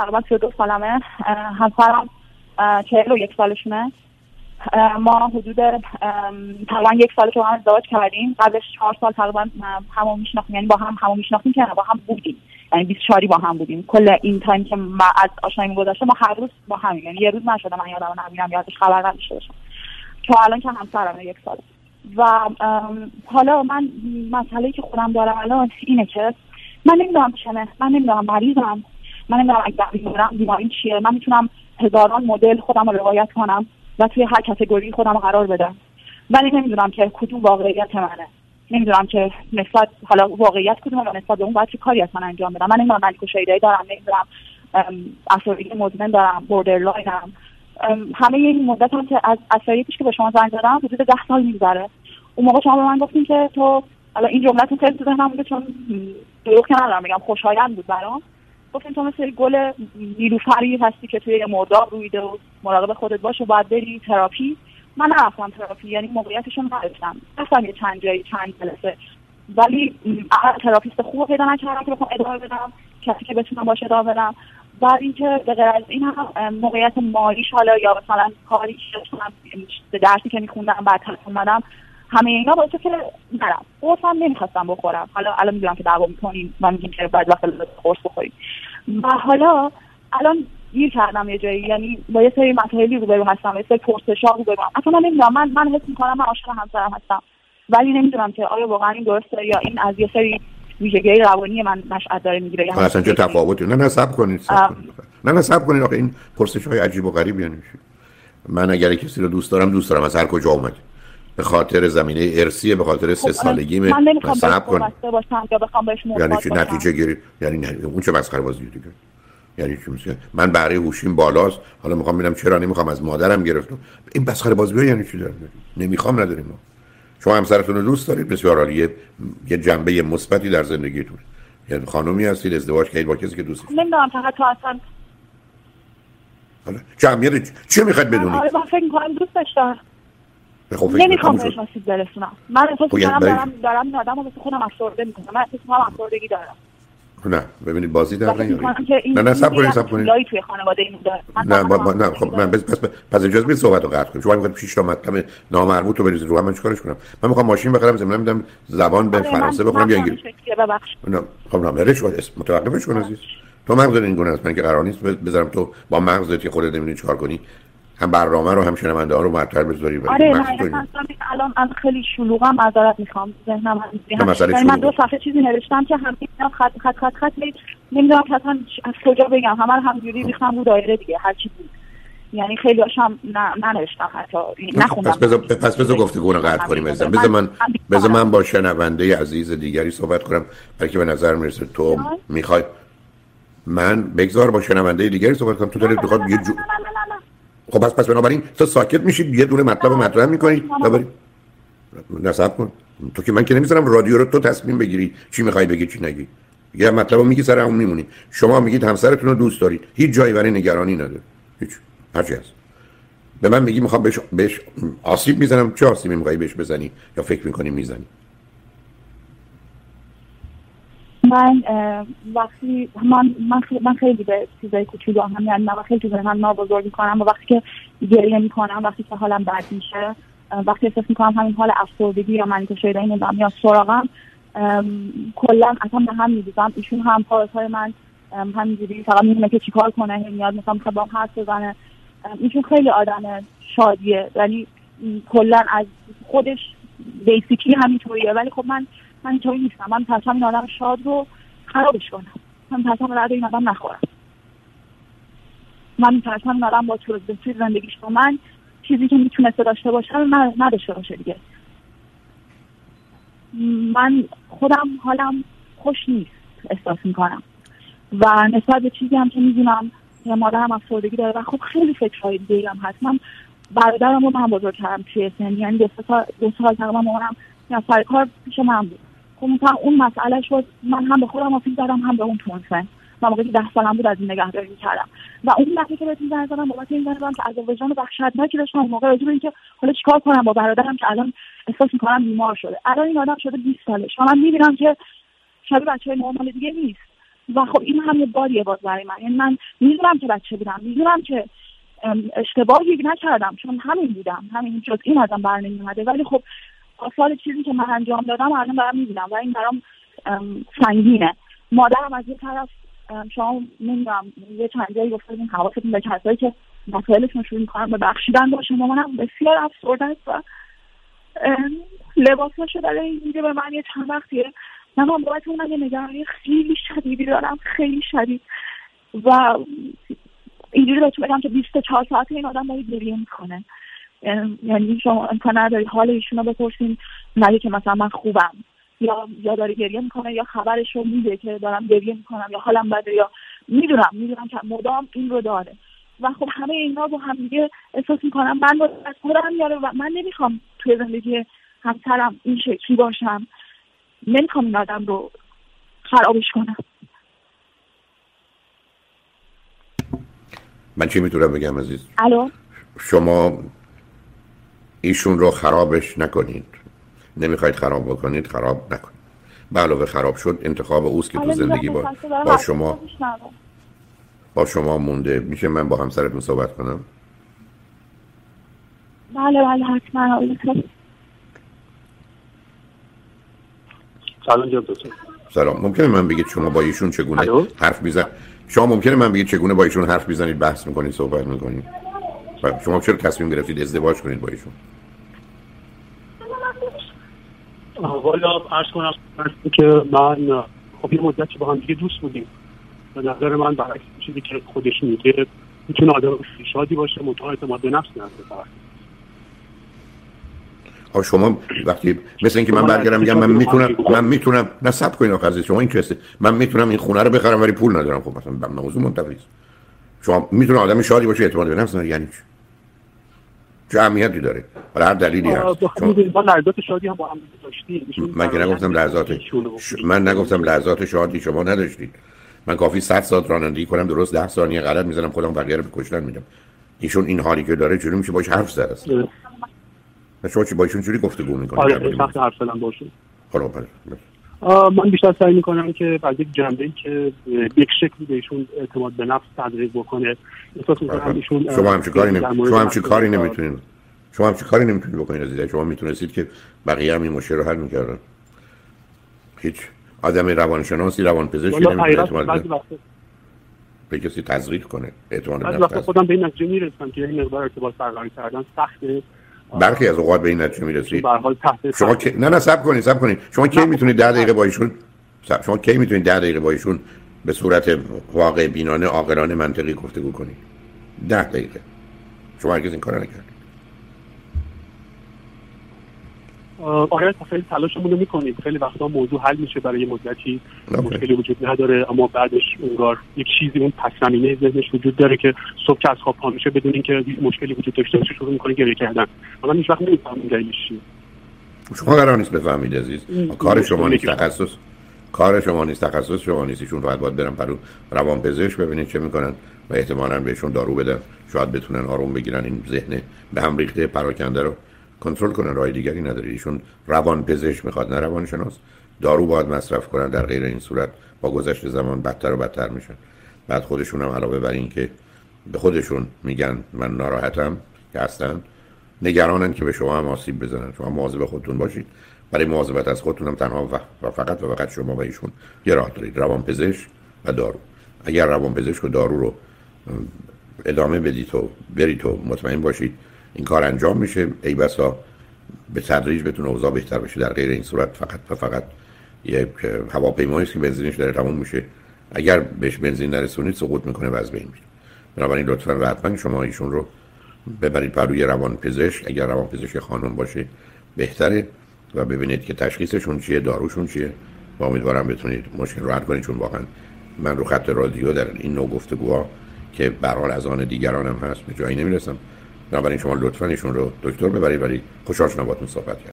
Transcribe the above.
تقریبا 32 سالمه. همسرم چهل و یک سالشونه. ما حدود تقریبا یک سال که هم ازدواج کردیم. قبلش چهار سال تقریبا همون میشناختیم. یعنی با هم همون میشناختیم که با هم بودیم. یعنی 24 با هم بودیم. کل این تایم که ما از آشنایی گذشته ما هر روز با هم یعنی یه روز نشده من یادم نمیرم یادش خبر نداشته باشم. که الان که همسرم یک سال. و حالا من مسئله که خودم دارم الان اینه که من نمی‌دونم چنه من نمی‌دونم مریضم. من نمی‌دونم اگر بیمارم بیماری چیه؟ من می‌تونم هزاران مدل خودم رو روایت کنم و توی هر کتگوری خودم رو قرار بدم. ولی نمی‌دونم که کدوم واقعیت منه. نمی‌دونم که نسبت حالا واقعیت کدوم و نسبت به اون باید چه کاری از من انجام بدم. من نمی‌دونم من کشایدهی دارم نمی‌دونم افسردگی مزمن دارم بوردرلاینم همه این مدت هم که از از که به شما زنگ زدم حدود ده سال میگذره. اون موقع شما به من گفتین که تو حالا این جملتون خیلی تو ذهنم بوده چون دروغ که ندارم میگم خوشایند بود برام. گفتین تو مثل گل نیلوفری هستی که توی مرداب روییده و مراقب خودت باش و باید بری تراپی. من نرفتم تراپی یعنی موقعیتشون نداشتم. رفتم یه چند جایی چند جلسه. ولی تراپیست خوب پیدا نکردم که بخوام ادامه بدم کسی که بتونم باشه ادامه بدم. بعد اینکه به غیر از این هم موقعیت مالیش حالا یا مثلا کاری که درسی که میخوندم بعد اومدم همه اینا باعث که نرم. قرص هم نمی‌خواستم بخورم. حالا الان می‌دونم که دعوا می‌کنیم و میگیم که باید وقت قرص بخوریم. و حالا الان گیر کردم یه جایی. یعنی با یه سری مسائلی روبرو هستم. یه سری پرسش ها روبرو اصلا من نمی‌دونم. من من حس می‌کنم من عاشق همسرم هستم. ولی نمی‌دونم که آیا واقعا این درسته یا این از یه سری ویژگی روانی من نشأت داره می‌گیره یا اصلا چه تفاوتی؟ نه نه صبر کنید نه نه صبر کنید. آخه این پرسش های عجیب و غریب یعنی من اگر کسی رو دوست دارم دوست دارم. از هر کجا اومد به خاطر زمینه ارسیه به خاطر سه خب، سالگی من نمی‌خوام باشم یا بخوام بهش یعنی چی؟ نتیجه گیری یعنی نه اون چه مسخره بازی دیگه؟ یعنی چی من برای هوشیم بالاست. حالا می‌خوام ببینم چرا نمی‌خوام از مادرم گرفتم. این مسخره بازی یعنی چی دارم نمی‌خوام نداریم ما. شما همسرتون رو دوست دارید؟ بسیار عالیه یه جنبه مثبتی در زندگیتون. یعنی خانومی هستید ازدواج کردید با کسی که دوست دارید نمی‌دونم فقط تو اصلا حالا جمعیت چی می‌خواد بدونید؟ آره من فکر می‌کنم دوستش دارم نمی‌خوام بهش آسیب برسونم. من احساس می‌کنم خب، یعنی دارم دارم این آدم رو مثل خودم افسرده می‌کنم. من احساس می‌کنم افسردگی دارم. نه ببینید بازی در نیاری نه نه سب کنید سب کنید توی خانواده این نه با, نه خب من پس پس اجازه بدید صحبت رو قطع کنیم. شما میگید 6 تا مطلب نامربوط رو بریزید رو من چیکارش کنم؟ من می‌خوام ماشین بخرم زمین میدم زبان به آره، فرانسه بخونم یا انگلیسی. نه خب نه اسم متوقفش کن عزیز. تو مغز این گونه است من که قرار نیست بذارم تو با مغزت که خودت نمی‌دونی چیکار کنی. هم برنامه رو هم شنونده ها رو معطل بذاری آره من الان الان خیلی شلوغم معذرت می‌خوام. ذهنم هم من دو صفحه چیزی نوشتم که هم خط خط خط خط نمی‌دونم اصلا از کجا بگم. همه همجوری ریختم رو دایره دیگه هر چی بود. یعنی خیلی هاشم ننوشتم حتی. نخوندم. پس بذار گفتگو رو قطع کنیم بذار من بذار من با شنونده عزیز دیگری صحبت کنم بلکه به نظر می‌رسه تو می‌خوای من بگذار با شنونده دیگری صحبت کنم. تو دلت می‌خواد یه جو خب پس پس بنابراین تو ساکت میشید یه دونه مطلب مطرح می‌کنی. ببری. نصب کن. تو که من که نمی‌ذارم رادیو رو تو تصمیم بگیری چی می‌خوای بگی چی نگی. یه مطلب میگی سر اون میمونی. شما میگید همسرتون رو دوست دارید. هیچ جایی برای نگرانی نداره. هیچ. هرچی هست. به من میگی می‌خوام بهش, بهش آسیب می‌زنم. چه آسیبی می‌خوای بهش بزنی یا فکر می‌کنی می‌زنی؟ من وقتی من من خیلی, من خیلی به چیزای کوچولو هم یعنی من خیلی تو من ما بزرگ می‌کنم و وقتی که گریه می‌کنم وقتی که حالم بد میشه وقتی احساس می‌کنم همین حال افسردگی یا من که این نمی‌دونم یا سراغم کلا اصلا به هم می‌دیدم ایشون هم های من همینجوری فقط می‌دونه که چیکار کنه میاد مثلا می‌خواد با حرف بزنه. ایشون خیلی آدم شادیه یعنی کلا از خودش بیسیکی همینطوریه. ولی خب من من اینطوری نیستم. من پس این آدم شاد رو خرابش کنم. من پس هم این آدم نخورم. من میترسم این آدم با طور زندگیش با من چیزی که می‌تونسته داشته باشه من نداشته باشه دیگه. من خودم حالم خوش نیست احساس می‌کنم. و نسبت به چیزی هم که می‌دونم که مادرم افسردگی داره و خب خیلی فکرهای دیگه هم هست. من برادرم رو من بزرگ کردم توی سن یعنی دو سال تقریبا مامانم سر کار پیش من بود. خب اون مسئله شد من هم به خودم آسیب زدم هم به اون تونسن من موقعی که ده سالم بود از این نگهداری کردم و اون دفعه که بهتون زنگ زدم بابت این زدم که از وجدان وحشتناکی داشتم موقع راجع اینکه حالا چیکار کنم با برادرم که الان احساس می‌کنم بیمار شده. الان این آدم شده 20 سالش و من می‌بینم که شبیه بچه های نرمال دیگه نیست. و خب این هم یه باریه باز برای من. یعنی من می‌دونم که بچه بودم می‌دونم که اشتباهی نکردم چون همین بودم. همین جز این ازم بر ولی خب آثار چیزی که من انجام دادم الان دارم می‌بینم و این برام سنگینه. مادرم از یه طرف شما نمی‌دونم یه چند جایی گفتیم حواستون به کسایی که مسائلشون شروع می‌کنن به بخشیدن باشه مامانم بسیار افسرده است و لباساشو داره میده به من یه چند وقتیه. من هم باید اون یه نگرانی خیلی شدیدی دارم خیلی شدید. و اینجوری بهتون بگم که 24 ساعت این آدم باید گریه می‌کنه. یعنی شما امکان نداری حال ایشون رو بپرسین نگه که مثلا من خوبم؟ یا یا داره گریه می‌کنه یا خبرش رو میده که دارم گریه می‌کنم یا حالم بده یا می‌دونم می‌دونم که مدام این رو داره. و خب همه اینا با هم دیگه احساس می‌کنم من با از خودم میاره و من نمی‌خوام توی زندگی همسرم این شکلی باشم. نمی‌خوام این آدم رو خرابش کنم. من چی می‌تونم بگم عزیز؟ الو؟ شما ایشون رو خرابش نکنید. نمی‌خواید خراب بکنید خراب نکنید. به علاوه خراب شد انتخاب اوست که تو زندگی با, با شما با شما مونده. میشه من با همسرتون صحبت کنم؟ بله بله حتما. سلام سلام. ممکنه من بگید شما با ایشون چگونه حرف میزن شما ممکنه من بگید چگونه با ایشون حرف می‌زنید بحث می‌کنید صحبت می‌کنید؟ شما چرا تصمیم گرفتید ازدواج کنید با ایشون؟ والا عرض کنم که من خب یه مدتی با هم دیگه دوست بودیم. به نظر من برعکس چیزی که خودش میگه می‌تونه آدم شادی باشه متعا اعتماد به نفس نداره آ شما وقتی مثل اینکه من برگردم میگم من می‌تونم من می‌تونم نصب کنین آخر شما این کسه من می‌تونم این خونه رو بخرم ولی پول ندارم. خب مثلا موضوع است. شما می‌تونه آدم شادی باشه اعتماد به نفس یعنی چی؟ چه اهمیتی داره. برای هر دلیلی هست. ما لحظات شادی هم با هم داشتیم. من که نگفتم لحظات من نگفتم لحظات شادی شما نداشتید. من کافی 100 ساعت رانندگی کنم درست 10 ثانیه غلط می‌زنم خودم بقیه رو کشتن میدم. ایشون این حالی که داره چجوری میشه باش حرف زد است شما چی با ایشون چجوری گفتگو می‌کنید آره سخت حرف زدن باشه. خب من بیشتر سعی می‌کنم که بعد یک جنبه ای که یک شکلی بهشون اعتماد به نفس تدریج بکنه احساس می‌کنم ایشون شما هم کاری نمی... شما هم کاری نمی‌تونید شما هم کاری نمی‌تونید بکنید عزیز شما می‌تونستید که بقیه هم این مشکل رو حل می‌کردن. هیچ آدم روانشناسی روانپزشکی نمی‌تونه به کسی تزریق کنه اعتماد به نفس خودم به این نتیجه می‌رسم که این مقدار ارتباط برقرار کردن سخته. برخی از اوقات به این نتیجه می‌رسید شما که... نه نه سب کنید سب کنید شما کی می‌تونید ده دقیقه با ایشون شما کی می‌تونید ده دقیقه با ایشون به صورت واقع بینانه عاقلانه منطقی گفتگو کنید ده دقیقه. شما هرگز این کار نکردید آره خیلی تلاشمون رو می‌کنیم. خیلی وقتا موضوع حل میشه برای مدتی. مشکلی وجود نداره اما بعدش انگار یک چیزی اون پس زمینه ذهنش وجود داره که صبح که از خواب پا میشه بدون اینکه مشکلی وجود داشته باشه شروع می‌کنه گریه کردن. من هیچ وقت نمی‌فهمم دلیلش چیه. شما قرار نیست بفهمید عزیز. کار شما نیست تخصص. کار شما نیست تخصص شما نیست. ایشون فقط باید برن پرو روان پزشک ببینید چه می‌کنن و احتمالاً بهشون دارو بدن. شاید بتونن آروم بگیرن. این ذهن به هم ریخته پراکنده رو کنترل کنن راه دیگری نداره. ایشون روان پزشک می‌خواد نه روان شناس دارو باید مصرف کنن در غیر این صورت. با گذشت زمان بدتر و بدتر میشن. بعد خودشون هم علاوه بر این که به خودشون میگن من ناراحتم که هستن نگرانن که به شما هم آسیب بزنن. شما مواظب خودتون باشید. برای مواظبت از خودتون هم تنها و فقط و فقط شما و ایشون یه راه دارید. روان پزشک و دارو. اگر روان پزشک و دارو رو ادامه بدید و برید و مطمئن باشید این کار انجام میشه. ای بسا به تدریج بتونه اوضاع بهتر بشه. در غیر این صورت فقط و فقط یک هواپیمایی که بنزینش داره تموم میشه. اگر بهش بنزین نرسونید سقوط می‌کنه و از بین میره. بنابراین لطفا و حتما شما ایشون رو ببرید پر روی روان پزشک اگر روان پزشک خانم باشه بهتره. و ببینید که تشخیصشون چیه داروشون چیه. و امیدوارم بتونید مشکل رو حل کنید. چون واقعا من رو خط رادیو در این نوع گفتگوها که به حال از آن دیگرانم هست به جایی نمی‌رسم. بنابراین شما لطفا ایشون رو دکتر ببرید ولی خوشحال شدم باهاتون صحبت کردم.